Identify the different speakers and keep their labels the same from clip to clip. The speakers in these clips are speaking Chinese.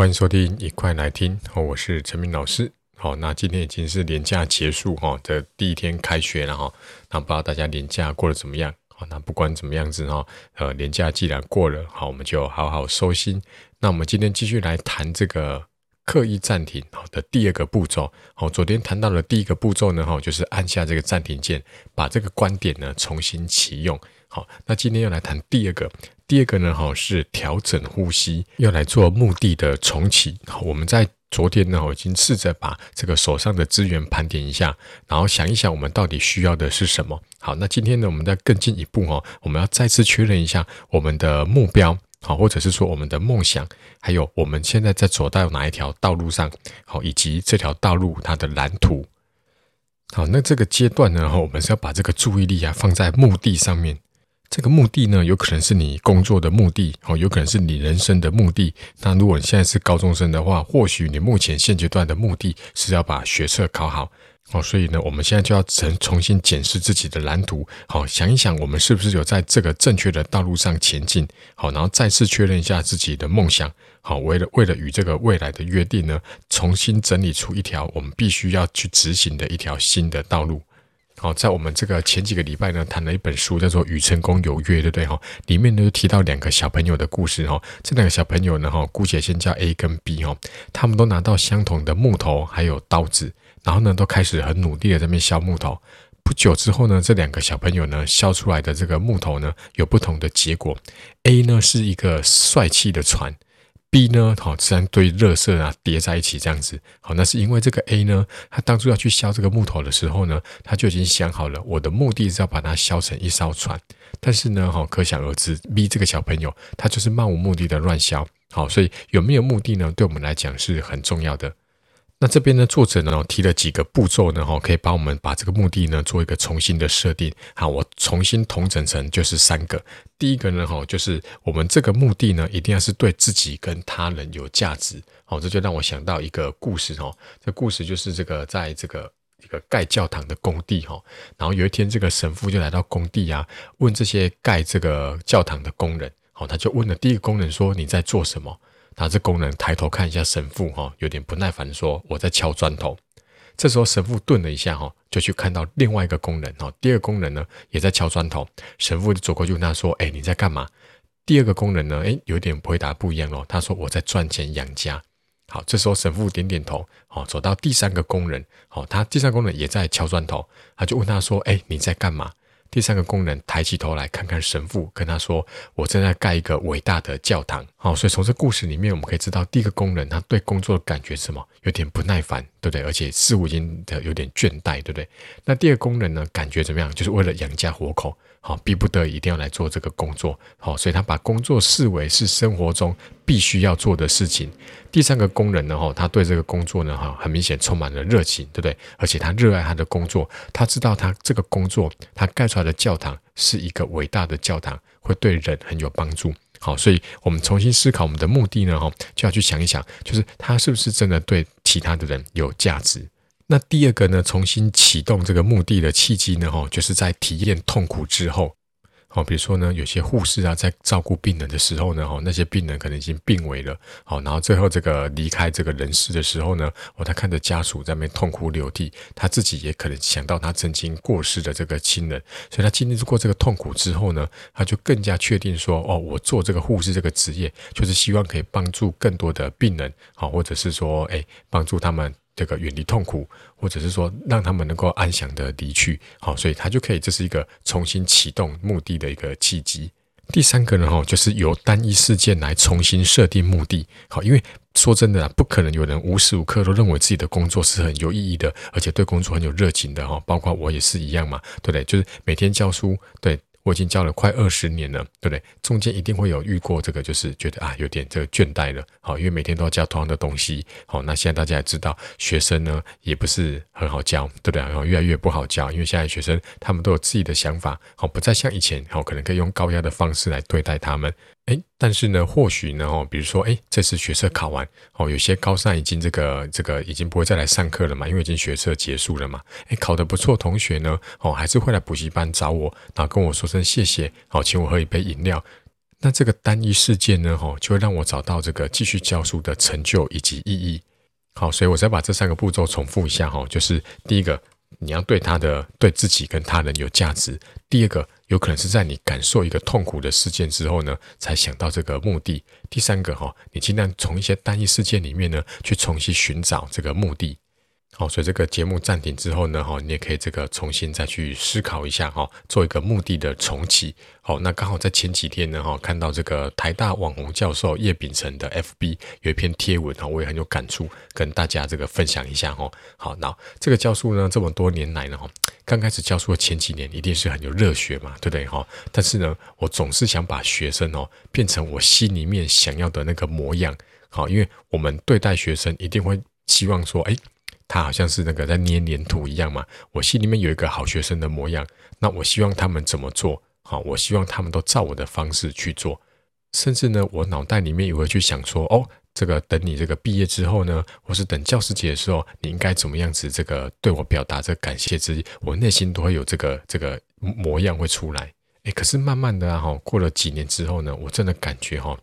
Speaker 1: 欢迎收听，一块来听。好，我是陈明老师。好，那今天已经是连假结束哈的第一天开学了哈。那不知道大家连假过得怎么样？好，那不管怎么样子哈，呃，连假既然过了，好，我们就好好收心。那我们今天继续来谈这个刻意暂停好的第二个步骤。好，昨天谈到的第一个步骤呢，哈，就是按下这个暂停键，把这个观点呢重新启用。好，那今天要来谈第二个。第二个呢，哈是调整呼吸，要来做目的的重启。好，我们在昨天呢，我已经试着把这个手上的资源盘点一下，然后想一想我们到底需要的是什么。好，那今天呢，我们再更进一步哦，我们要再次确认一下我们的目标，好，或者是说我们的梦想，还有我们现在在走到哪一条道路上，好，以及这条道路它的蓝图。好，那这个阶段呢，我们是要把这个注意力啊放在目的上面。这个目的呢，有可能是你工作的目的，哦，有可能是你人生的目的。那如果你现在是高中生的话，或许你目前现阶段的目的是要把学测考好，哦，所以呢，我们现在就要重重新检视自己的蓝图，好，想一想我们是不是有在这个正确的道路上前进，好，然后再次确认一下自己的梦想，好，为了为了与这个未来的约定呢，重新整理出一条我们必须要去执行的一条新的道路。好，在我们这个前几个礼拜呢，谈了一本书，叫做《与成功有约》，对不对？哈，里面呢就提到两个小朋友的故事。哈，这两个小朋友呢，哈，姑且先叫 A 跟 B。哈，他们都拿到相同的木头还有刀子，然后呢，都开始很努力的在那边削木头。不久之后呢，这两个小朋友呢，削出来的这个木头呢，有不同的结果。A 呢是一个帅气的船。B 呢，好，自然堆垃圾啊叠在一起这样子，好，那是因为这个 A 呢，他当初要去削这个木头的时候呢，他就已经想好了，我的目的是要把它削成一艘船。但是呢，好，可想而知，B 这个小朋友他就是漫无目的的乱削，好，所以有没有目的呢，对我们来讲是很重要的。那这边呢，作者呢提了几个步骤呢，哈，可以帮我们把这个目的呢做一个重新的设定。好，我重新统整成就是三个。第一个呢，哈，就是我们这个目的呢，一定要是对自己跟他人有价值。好，这就让我想到一个故事哈。这故事就是这个在这个一个盖教堂的工地哈，然后有一天这个神父就来到工地啊，问这些盖这个教堂的工人，好，他就问了第一个工人说：“你在做什么？”他这工人抬头看一下神父，哈，有点不耐烦说：“我在敲砖头。”这时候神父顿了一下，哈，就去看到另外一个工人，哈，第二个工人呢也在敲砖头。神父走过去问他说：“哎，你在干嘛？”第二个工人呢，哎，有点回答不一样哦。他说：“我在赚钱养家。”好，这时候神父点点头，好，走到第三个工人，好，他第三个工人也在敲砖头，他就问他说：“哎，你在干嘛？”第三个工人抬起头来看看神父，跟他说：“我正在盖一个伟大的教堂。”好，所以从这故事里面，我们可以知道，第一个工人他对工作的感觉是什么？有点不耐烦，对不对？而且似乎已经有点倦怠，对不对？那第二个工人呢？感觉怎么样？就是为了养家活口。好，逼不得已一定要来做这个工作，好，所以他把工作视为是生活中必须要做的事情。第三个工人呢，哈，他对这个工作呢，哈，很明显充满了热情，对不对？而且他热爱他的工作，他知道他这个工作，他盖出来的教堂是一个伟大的教堂，会对人很有帮助。好，所以我们重新思考我们的目的呢，哈，就要去想一想，就是他是不是真的对其他的人有价值。那第二个呢，重新启动这个目的的契机呢，哈，就是在体验痛苦之后，好，比如说呢，有些护士啊，在照顾病人的时候呢，哈，那些病人可能已经病危了，好，然后最后这个离开这个人世的时候呢，哦，他看着家属在那边痛哭流涕，他自己也可能想到他曾经过世的这个亲人，所以他经历过这个痛苦之后呢，他就更加确定说，哦，我做这个护士这个职业，就是希望可以帮助更多的病人，好，或者是说，哎，帮助他们。这个远离痛苦，或者是说让他们能够安详的离去，好，所以他就可以，这是一个重新启动目的的一个契机。第三个呢，哈，就是由单一事件来重新设定目的，好，因为说真的啊，不可能有人无时无刻都认为自己的工作是很有意义的，而且对工作很有热情的，哈，包括我也是一样嘛，对不对？就是每天教书，对。我已经教了快二十年了，对不对？中间一定会有遇过这个，就是觉得啊，有点这个倦怠了。好，因为每天都要教同样的东西。好，那现在大家也知道，学生呢也不是很好教，对不对？然后越来越不好教，因为现在学生他们都有自己的想法，好，不再像以前，好，可能可以用高压的方式来对待他们。诶，但是呢，或许呢，哦，比如说，哎，这次学测考完，哦，有些高三已经这个这个已经不会再来上课了嘛，因为已经学测结束了嘛。哎，考得不错，同学呢，哦，还是会来补习班找我，然后跟我说声谢谢，好，请我喝一杯饮料。那这个单一事件呢，哈，就会让我找到这个继续教书的成就以及意义。好，所以我再把这三个步骤重复一下哈，就是第一个，你要对他的、对自己跟他人有价值；第二个，有可能是在你感受一个痛苦的事件之后呢，才想到这个目的；第三个哈，你尽量从一些单一事件里面呢，去重新寻找这个目的。好，所以这个节目暂停之后呢，哈，你也可以这个重新再去思考一下，哈，做一个目的的重启。好，那刚好在前几天呢，哈，看到这个台大网红教授叶秉成的 FB 有一篇贴文，哈，我也很有感触，跟大家这个分享一下，哈。好，那这个教书呢，这么多年来呢，哈，刚开始教书的前几年一定是很有热血嘛，对不对，哈？但是呢，我总是想把学生哦变成我心里面想要的那个模样，好，因为我们对待学生一定会希望说，哎。他好像是那个在捏黏土一样嘛，我心里面有一个好学生的模样，那我希望他们怎么做？好，我希望他们都照我的方式去做，甚至呢，我脑袋里面也会去想说，哦，这个等你这个毕业之后呢，或是等教师节的时候，你应该怎么样子？这个对我表达这感谢之意，我内心都会有这个这个模样会出来。诶，可是慢慢的啊，哈，过了几年之后呢，我真的感觉哈。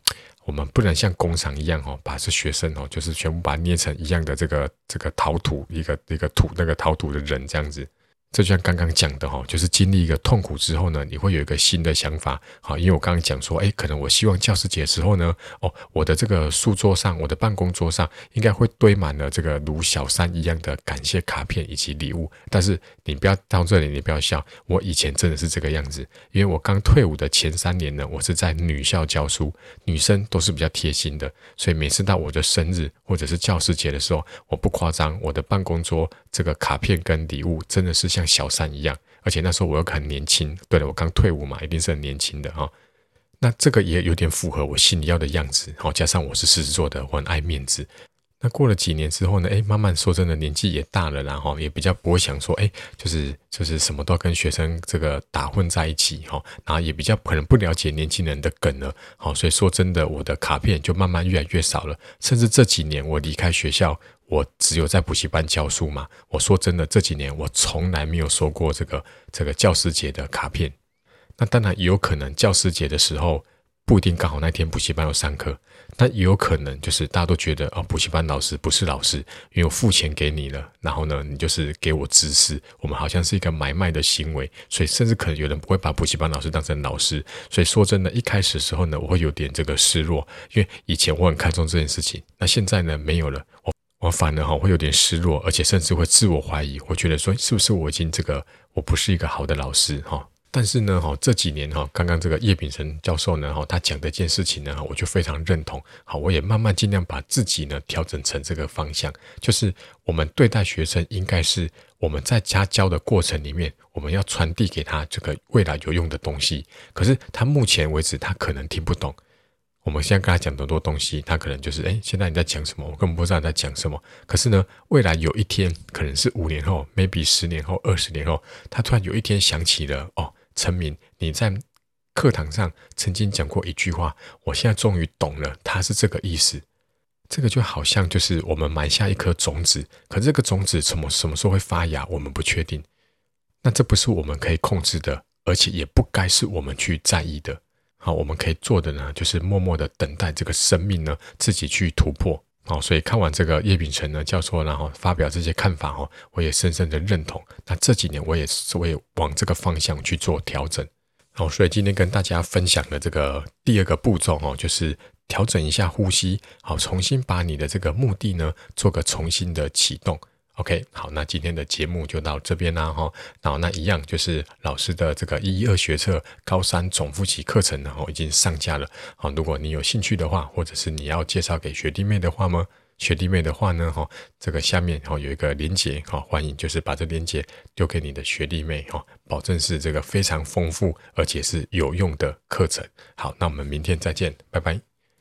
Speaker 1: 我们不能像工厂一样哦，把这学生哦，就是全部把它捏成一样的这个这个陶土，一个一个土那个陶土的人这样子。这就像刚刚讲的哈，就是经历一个痛苦之后呢，你会有一个新的想法。好，因为我刚刚讲说，哎，可能我希望教师节的时候呢，哦，我的这个书桌上，我的办公桌上，应该会堆满了这个如小山一样的感谢卡片以及礼物。但是你不要到这里，你不要笑，我以前真的是这个样子。因为我刚退伍的前三年呢，我是在女校教书，女生都是比较贴心的，所以每次到我的生日或者是教师节的时候，我不夸张，我的办公桌这个卡片跟礼物真的是像小三一样，而且那时候我又很年轻。对了，我刚退伍嘛，一定是很年轻的哈、那这个也有点符合我心里要的样子。好，加上我是狮子座的，我很爱面子。那过了几年之后呢？哎，慢慢说真的，年纪也大了，然后也比较不会想说，哎，就是就是什么都要跟学生这个打混在一起哈。然后也比较可能不了解年轻人的梗了。好，所以说真的，我的卡片就慢慢越来越少了。甚至这几年我离开学校。我只有在补习班教书嘛。我说真的，这几年我从来没有收过这个这个教师节的卡片。那当然也有可能教师节的时候不一定刚好那天补习班有上课，但也有可能就是大家都觉得哦，补习班老师不是老师，因为我付钱给你了，然后呢，你就是给我知识，我们好像是一个买卖的行为，所以甚至可能有人不会把补习班老师当成老师。所以说真的，一开始的时候呢，我会有点这个失落，因为以前我很看重这件事情，那现在呢没有了。我我反而哈会有点失落，而且甚至会自我怀疑，我觉得说是不是我已经这个我不是一个好的老师哈？但是呢哈这几年哈，刚刚这个叶秉成教授呢哈他讲的一件事情呢，我就非常认同。好，我也慢慢尽量把自己呢调整成这个方向，就是我们对待学生，应该是我们在家教的过程里面，我们要传递给他这个未来有用的东西。可是他目前为止，他可能听不懂。我们现在跟他讲很多东西，他可能就是哎，现在你在讲什么？我根本不知道你在讲什么。可是呢，未来有一天，可能是五年后，maybe 十年后、二十年后，他突然有一天想起了哦，陈明，你在课堂上曾经讲过一句话，我现在终于懂了，他是这个意思。这个就好像就是我们埋下一颗种子，可这个种子什么什么时候会发芽，我们不确定。那这不是我们可以控制的，而且也不该是我们去在意的。好，我们可以做的呢，就是默默的等待这个生命呢自己去突破。哦，所以看完这个叶秉成呢教授，然后发表这些看法哦，我也深深的认同。那这几年我也是，我也往这个方向去做调整。好，所以今天跟大家分享的这个第二个步骤哦，就是调整一下呼吸，好，重新把你的这个目的呢做个重新的启动。OK，好，那今天的节目就到这边啦哈。然后那一样就是老师的这个一一二学测高三总复习课程然后，已经上架了。好，如果你有兴趣的话，或者是你要介绍给学弟妹的话吗？学弟妹的话呢，哈，这个下面哈有一个连接，哈，欢迎就是把这连接丢给你的学弟妹，哈，保证是这个非常丰富而且是有用的课程。好，那我们明天再见，拜拜。